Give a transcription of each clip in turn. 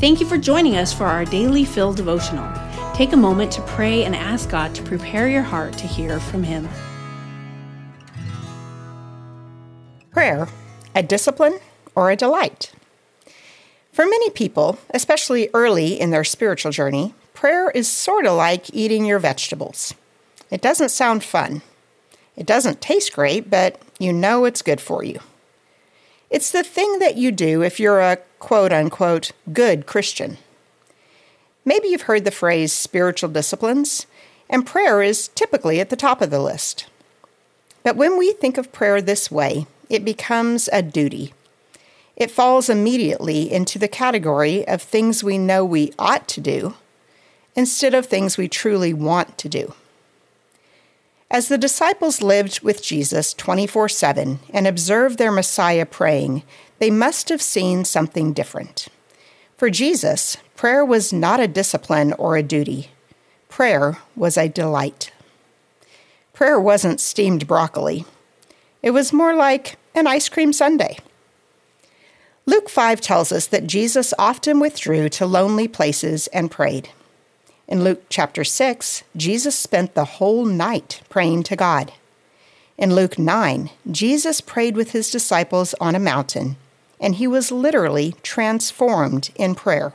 Thank you for joining us for our daily Fill devotional. Take a moment to pray and ask God to prepare your heart to hear from Him. Prayer, a discipline or a delight? For many people, especially early in their spiritual journey, prayer is sort of like eating your vegetables. It doesn't sound fun. It doesn't taste great, but you know it's good for you. It's the thing that you do if you're a quote unquote good Christian. Maybe you've heard the phrase spiritual disciplines, and prayer is typically at the top of the list. But when we think of prayer this way, it becomes a duty. It falls immediately into the category of things we know we ought to do instead of things we truly want to do. As the disciples lived with Jesus 24 7 and observed their Messiah praying, they must have seen something different. For Jesus, prayer was not a discipline or a duty, prayer was a delight. Prayer wasn't steamed broccoli, it was more like an ice cream sundae. Luke 5 tells us that Jesus often withdrew to lonely places and prayed. In Luke chapter 6, Jesus spent the whole night praying to God. In Luke 9, Jesus prayed with his disciples on a mountain, and he was literally transformed in prayer.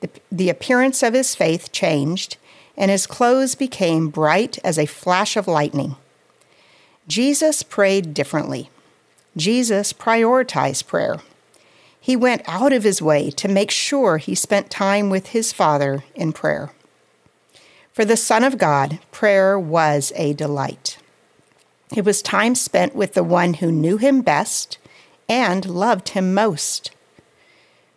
The, the appearance of his faith changed, and his clothes became bright as a flash of lightning. Jesus prayed differently. Jesus prioritized prayer. He went out of his way to make sure he spent time with his Father in prayer. For the Son of God, prayer was a delight. It was time spent with the one who knew him best and loved him most.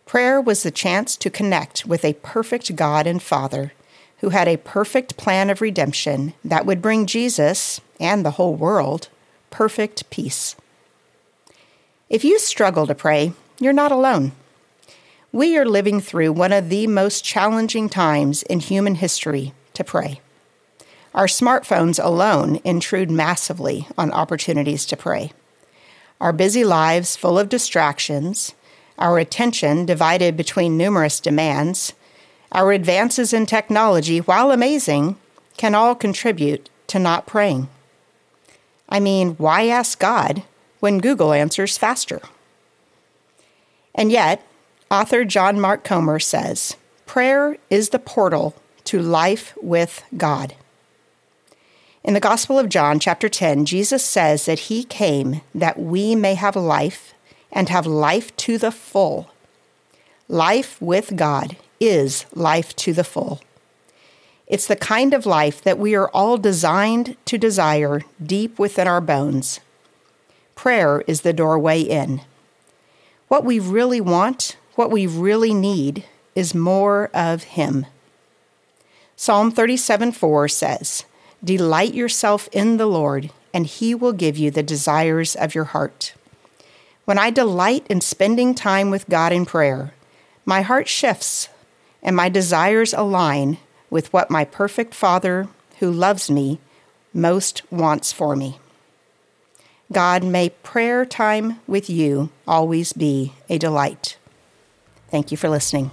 Prayer was the chance to connect with a perfect God and Father who had a perfect plan of redemption that would bring Jesus and the whole world perfect peace. If you struggle to pray, you're not alone. We are living through one of the most challenging times in human history to pray. Our smartphones alone intrude massively on opportunities to pray. Our busy lives, full of distractions, our attention divided between numerous demands, our advances in technology, while amazing, can all contribute to not praying. I mean, why ask God when Google answers faster? And yet, author John Mark Comer says prayer is the portal to life with God. In the Gospel of John, chapter 10, Jesus says that he came that we may have life and have life to the full. Life with God is life to the full. It's the kind of life that we are all designed to desire deep within our bones. Prayer is the doorway in. What we really want, what we really need, is more of Him. Psalm 37 4 says, Delight yourself in the Lord, and he will give you the desires of your heart. When I delight in spending time with God in prayer, my heart shifts and my desires align with what my perfect Father, who loves me, most wants for me. God, may prayer time with you always be a delight. Thank you for listening.